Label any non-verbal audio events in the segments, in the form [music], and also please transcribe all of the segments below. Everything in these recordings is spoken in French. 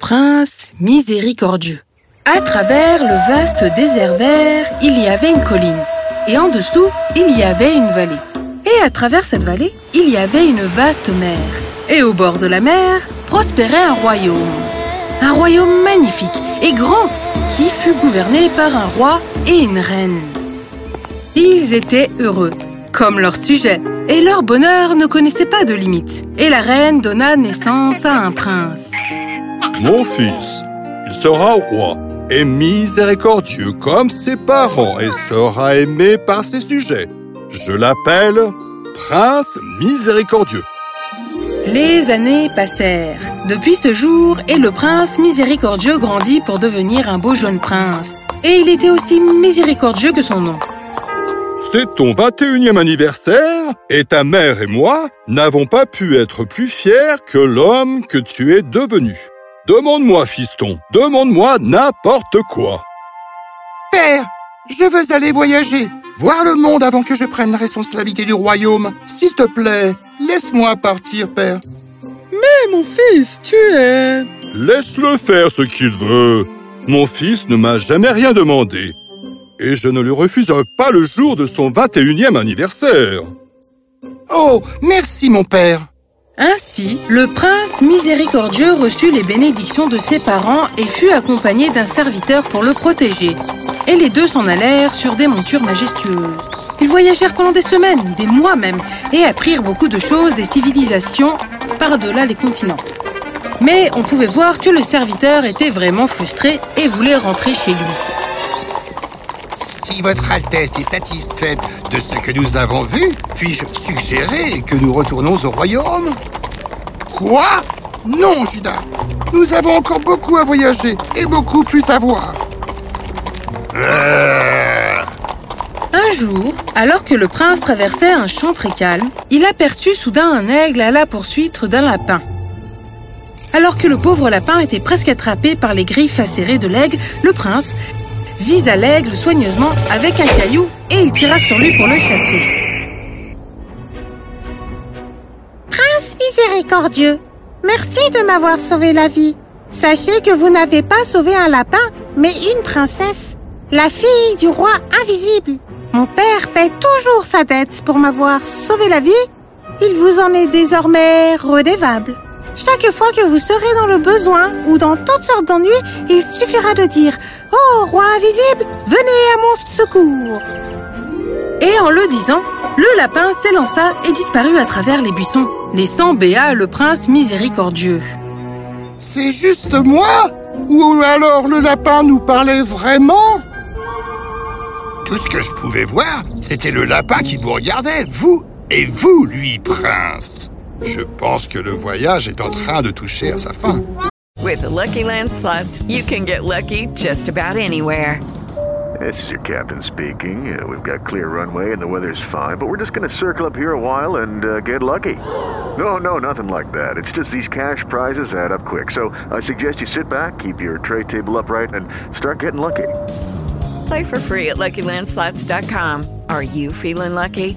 Prince miséricordieux. À travers le vaste désert vert, il y avait une colline. Et en dessous, il y avait une vallée. Et à travers cette vallée, il y avait une vaste mer. Et au bord de la mer, prospérait un royaume. Un royaume magnifique et grand qui fut gouverné par un roi et une reine. Ils étaient heureux, comme leur sujet, et leur bonheur ne connaissait pas de limites. Et la reine donna naissance à un prince. Mon fils, il sera roi et miséricordieux comme ses parents et sera aimé par ses sujets. Je l'appelle Prince miséricordieux. Les années passèrent. Depuis ce jour, et le prince miséricordieux grandit pour devenir un beau jeune prince. Et il était aussi miséricordieux que son nom. C'est ton 21e anniversaire et ta mère et moi n'avons pas pu être plus fiers que l'homme que tu es devenu. Demande-moi, fiston, demande-moi n'importe quoi. Père, je veux aller voyager, voir le monde avant que je prenne la responsabilité du royaume. S'il te plaît, laisse-moi partir, père. Mais mon fils, tu es... Laisse-le faire ce qu'il veut. Mon fils ne m'a jamais rien demandé. Et je ne lui refuserai pas le jour de son 21e anniversaire. Oh, merci mon père. Ainsi, le prince miséricordieux reçut les bénédictions de ses parents et fut accompagné d'un serviteur pour le protéger. Et les deux s'en allèrent sur des montures majestueuses. Ils voyagèrent pendant des semaines, des mois même, et apprirent beaucoup de choses des civilisations par-delà les continents. Mais on pouvait voir que le serviteur était vraiment frustré et voulait rentrer chez lui. Si votre Altesse est satisfaite de ce que nous avons vu, puis-je suggérer que nous retournons au royaume? Quoi? Non, Judas. Nous avons encore beaucoup à voyager et beaucoup plus à voir. Euh... Un jour, alors que le prince traversait un champ très calme, il aperçut soudain un aigle à la poursuite d'un lapin. Alors que le pauvre lapin était presque attrapé par les griffes acérées de l'aigle, le prince visa l'aigle soigneusement avec un caillou et il tira sur lui pour le chasser. Prince miséricordieux, merci de m'avoir sauvé la vie. Sachez que vous n'avez pas sauvé un lapin, mais une princesse, la fille du roi invisible. Mon père paie toujours sa dette pour m'avoir sauvé la vie. Il vous en est désormais redevable. Chaque fois que vous serez dans le besoin ou dans toutes sortes d'ennuis, il suffira de dire « Oh, roi invisible, venez à mon secours !» Et en le disant, le lapin s'élança et disparut à travers les buissons, laissant Béa le prince miséricordieux. C'est juste moi Ou alors le lapin nous parlait vraiment? Tout ce que je pouvais voir, c'était le lapin qui vous regardait, vous, et vous, lui, prince. Je pense que le voyage est en train de toucher à sa fin. With the Lucky Land slots, you can get lucky just about anywhere. This is your captain speaking. Uh, we've got clear runway and the weather's fine, but we're just going to circle up here a while and uh, get lucky. No, no, nothing like that. It's just these cash prizes add up quick. So I suggest you sit back, keep your tray table upright, and start getting lucky. Play for free at LuckyLandSlots.com. Are you feeling lucky?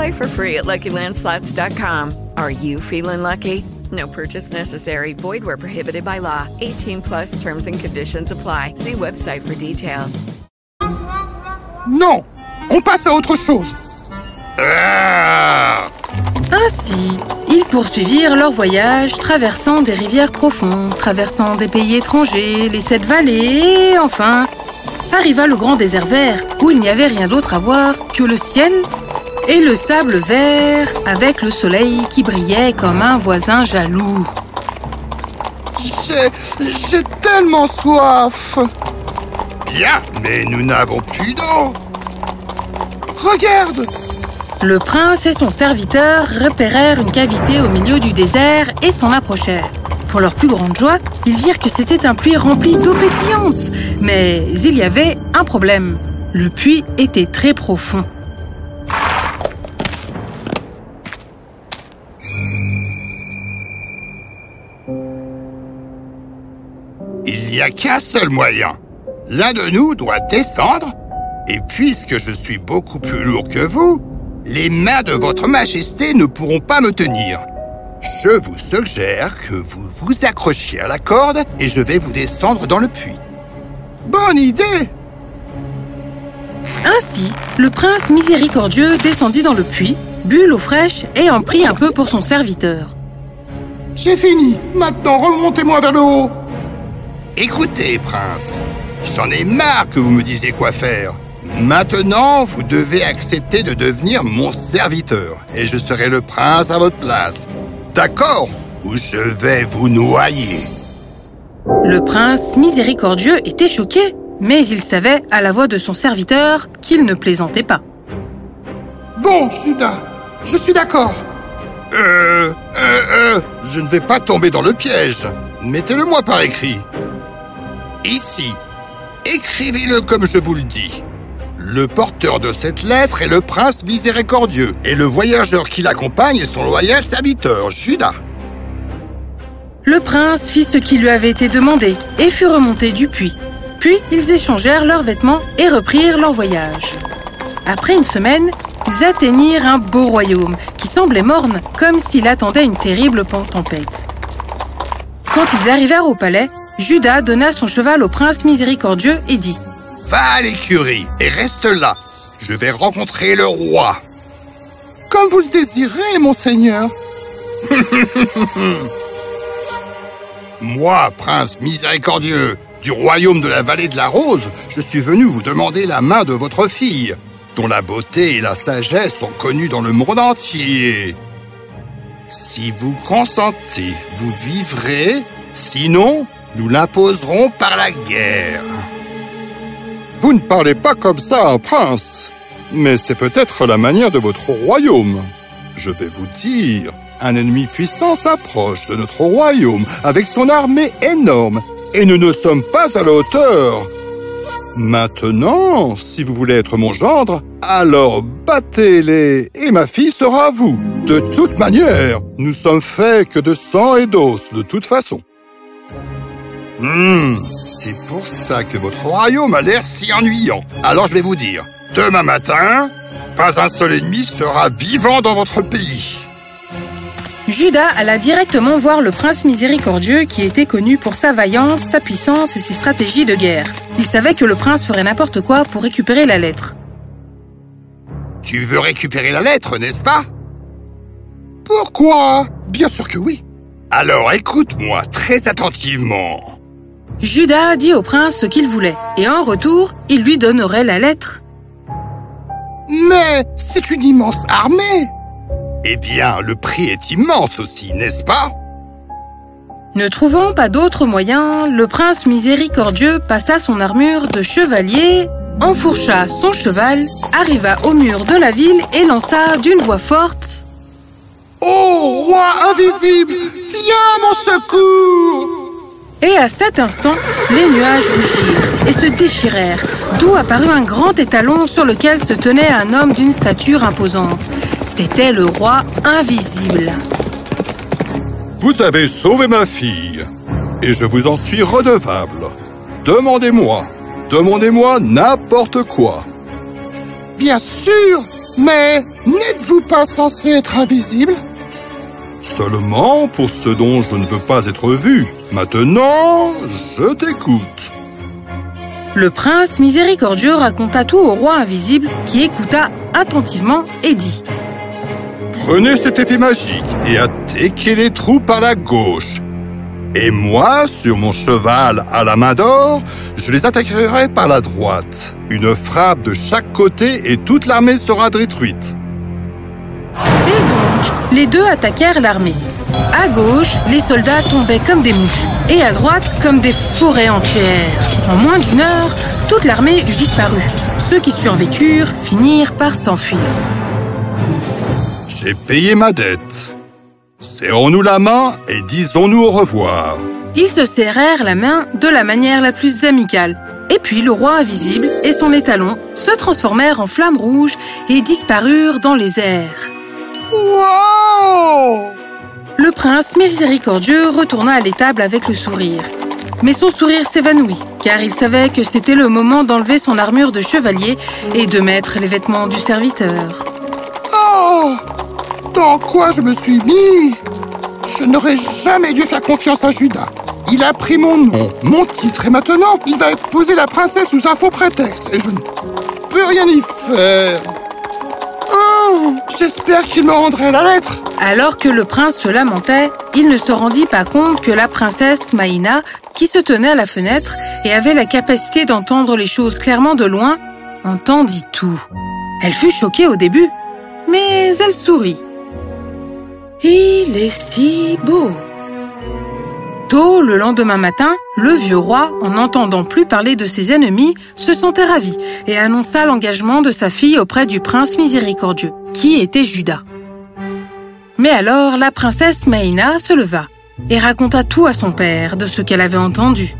Play for free at LuckyLandSlots.com. Are you feeling lucky? No purchase necessary. Void where prohibited by law. 18 plus terms and conditions apply. See website for details. Non On passe à autre chose Ah Ainsi, ils poursuivirent leur voyage, traversant des rivières profondes, traversant des pays étrangers, les sept vallées, et enfin, arriva le grand désert vert, où il n'y avait rien d'autre à voir que le ciel et le sable vert, avec le soleil qui brillait comme un voisin jaloux. J'ai... j'ai tellement soif Bien, mais nous n'avons plus d'eau Regarde Le prince et son serviteur repérèrent une cavité au milieu du désert et s'en approchèrent. Pour leur plus grande joie, ils virent que c'était un puits rempli d'eau pétillante. Mais il y avait un problème. Le puits était très profond. N'y a qu'un seul moyen. L'un de nous doit descendre, et puisque je suis beaucoup plus lourd que vous, les mains de votre majesté ne pourront pas me tenir. Je vous suggère que vous vous accrochiez à la corde et je vais vous descendre dans le puits. Bonne idée Ainsi, le prince miséricordieux descendit dans le puits, but l'eau fraîche et en prit un peu pour son serviteur. J'ai fini. Maintenant, remontez-moi vers le haut. Écoutez, prince, j'en ai marre que vous me disiez quoi faire. Maintenant, vous devez accepter de devenir mon serviteur et je serai le prince à votre place. D'accord Ou je vais vous noyer. Le prince miséricordieux était choqué, mais il savait à la voix de son serviteur qu'il ne plaisantait pas. Bon, Judas, je suis d'accord. Euh, euh, euh, je ne vais pas tomber dans le piège. Mettez-le-moi par écrit. Ici, écrivez-le comme je vous le dis. Le porteur de cette lettre est le prince miséricordieux, et le voyageur qui l'accompagne est son loyal serviteur, Judas. Le prince fit ce qui lui avait été demandé et fut remonté du puits. Puis ils échangèrent leurs vêtements et reprirent leur voyage. Après une semaine, ils atteignirent un beau royaume qui semblait morne, comme s'il attendait une terrible tempête. Quand ils arrivèrent au palais, Judas donna son cheval au prince miséricordieux et dit Va à l'écurie et reste là. Je vais rencontrer le roi. Comme vous le désirez, monseigneur. [laughs] Moi, prince miséricordieux, du royaume de la vallée de la Rose, je suis venu vous demander la main de votre fille, dont la beauté et la sagesse sont connues dans le monde entier. Si vous consentez, vous vivrez, sinon, nous l'imposerons par la guerre. Vous ne parlez pas comme ça un prince, mais c'est peut-être la manière de votre royaume. Je vais vous dire, un ennemi puissant s'approche de notre royaume avec son armée énorme et nous ne sommes pas à la hauteur. Maintenant, si vous voulez être mon gendre, alors battez-les et ma fille sera à vous. De toute manière, nous sommes faits que de sang et d'os, de toute façon. Hmm, c'est pour ça que votre royaume a l'air si ennuyant. Alors je vais vous dire, demain matin, pas un seul ennemi sera vivant dans votre pays. Judas alla directement voir le prince miséricordieux qui était connu pour sa vaillance, sa puissance et ses stratégies de guerre. Il savait que le prince ferait n'importe quoi pour récupérer la lettre. Tu veux récupérer la lettre, n'est-ce pas? Pourquoi? Bien sûr que oui. Alors écoute-moi très attentivement. Judas dit au prince ce qu'il voulait, et en retour, il lui donnerait la lettre. Mais c'est une immense armée. Eh bien, le prix est immense aussi, n'est-ce pas? Ne trouvant pas d'autre moyen, le prince miséricordieux passa son armure de chevalier, enfourcha son cheval, arriva au mur de la ville et lança d'une voix forte. Oh, roi invisible, viens à mon secours Et à cet instant, les nuages rougirent et se déchirèrent, d'où apparut un grand étalon sur lequel se tenait un homme d'une stature imposante. C'était le roi invisible. Vous avez sauvé ma fille, et je vous en suis redevable. Demandez-moi, demandez-moi n'importe quoi. Bien sûr, mais n'êtes-vous pas censé être invisible? Seulement pour ce dont je ne veux pas être vu. Maintenant, je t'écoute. Le prince miséricordieux raconta tout au roi invisible qui écouta attentivement et dit Prenez cette épée magique et attaquez les trous par la gauche. Et moi, sur mon cheval à la main d'or, je les attaquerai par la droite. Une frappe de chaque côté et toute l'armée sera détruite. Les deux attaquèrent l'armée. À gauche, les soldats tombaient comme des mouches, et à droite, comme des forêts entières. En moins d'une heure, toute l'armée eut disparu. Ceux qui survécurent finirent par s'enfuir. J'ai payé ma dette. Serrons-nous la main et disons-nous au revoir. Ils se serrèrent la main de la manière la plus amicale. Et puis le roi invisible et son étalon se transformèrent en flammes rouges et disparurent dans les airs. Wow Le prince miséricordieux retourna à l'étable avec le sourire. Mais son sourire s'évanouit, car il savait que c'était le moment d'enlever son armure de chevalier et de mettre les vêtements du serviteur. Oh Dans quoi je me suis mis? Je n'aurais jamais dû faire confiance à Judas. Il a pris mon nom, mon titre, et maintenant, il va épouser la princesse sous un faux prétexte, et je ne peux rien y faire. J'espère qu'il me rendrait la lettre. Alors que le prince se lamentait, il ne se rendit pas compte que la princesse Maïna, qui se tenait à la fenêtre et avait la capacité d'entendre les choses clairement de loin, entendit tout. Elle fut choquée au début, mais elle sourit. Il est si beau. Tôt le lendemain matin, le vieux roi, en n'entendant plus parler de ses ennemis, se sentait ravi et annonça l'engagement de sa fille auprès du prince miséricordieux, qui était Judas. Mais alors la princesse Maïna se leva et raconta tout à son père de ce qu'elle avait entendu.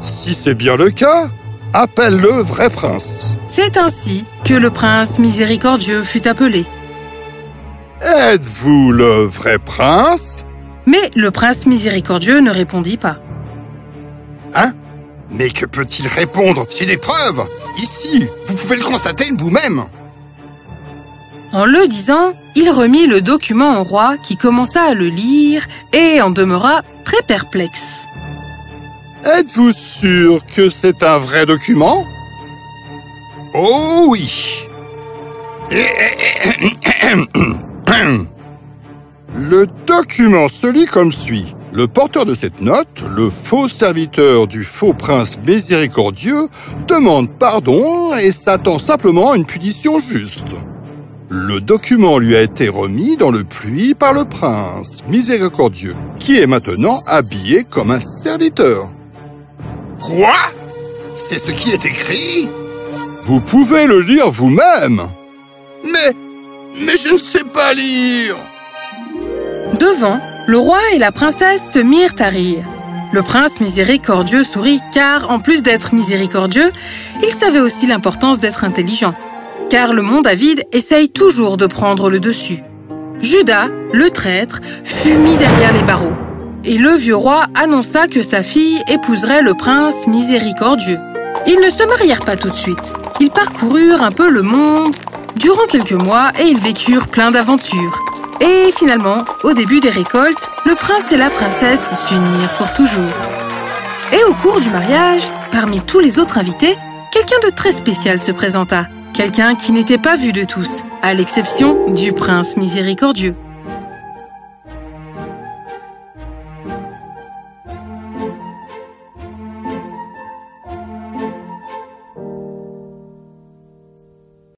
Si c'est bien le cas, appelle le vrai prince. C'est ainsi que le prince miséricordieux fut appelé. Êtes-vous le vrai prince? Mais le prince miséricordieux ne répondit pas. Hein? Mais que peut-il répondre? J'ai des preuves Ici, vous pouvez le constater vous-même. En le disant, il remit le document au roi qui commença à le lire et en demeura très perplexe. Êtes-vous sûr que c'est un vrai document? Oh oui [clears throat] Le document se lit comme suit. Le porteur de cette note, le faux serviteur du faux prince miséricordieux, demande pardon et s'attend simplement à une punition juste. Le document lui a été remis dans le pluie par le prince miséricordieux, qui est maintenant habillé comme un serviteur. Quoi? C'est ce qui est écrit? Vous pouvez le lire vous-même. Mais... mais je ne sais pas lire Devant, le roi et la princesse se mirent à rire. Le prince miséricordieux sourit car, en plus d'être miséricordieux, il savait aussi l'importance d'être intelligent. Car le monde avide essaye toujours de prendre le dessus. Judas, le traître, fut mis derrière les barreaux. Et le vieux roi annonça que sa fille épouserait le prince miséricordieux. Ils ne se marièrent pas tout de suite. Ils parcoururent un peu le monde durant quelques mois et ils vécurent plein d'aventures. Et finalement, au début des récoltes, le prince et la princesse s'unirent pour toujours. Et au cours du mariage, parmi tous les autres invités, quelqu'un de très spécial se présenta. Quelqu'un qui n'était pas vu de tous, à l'exception du prince miséricordieux.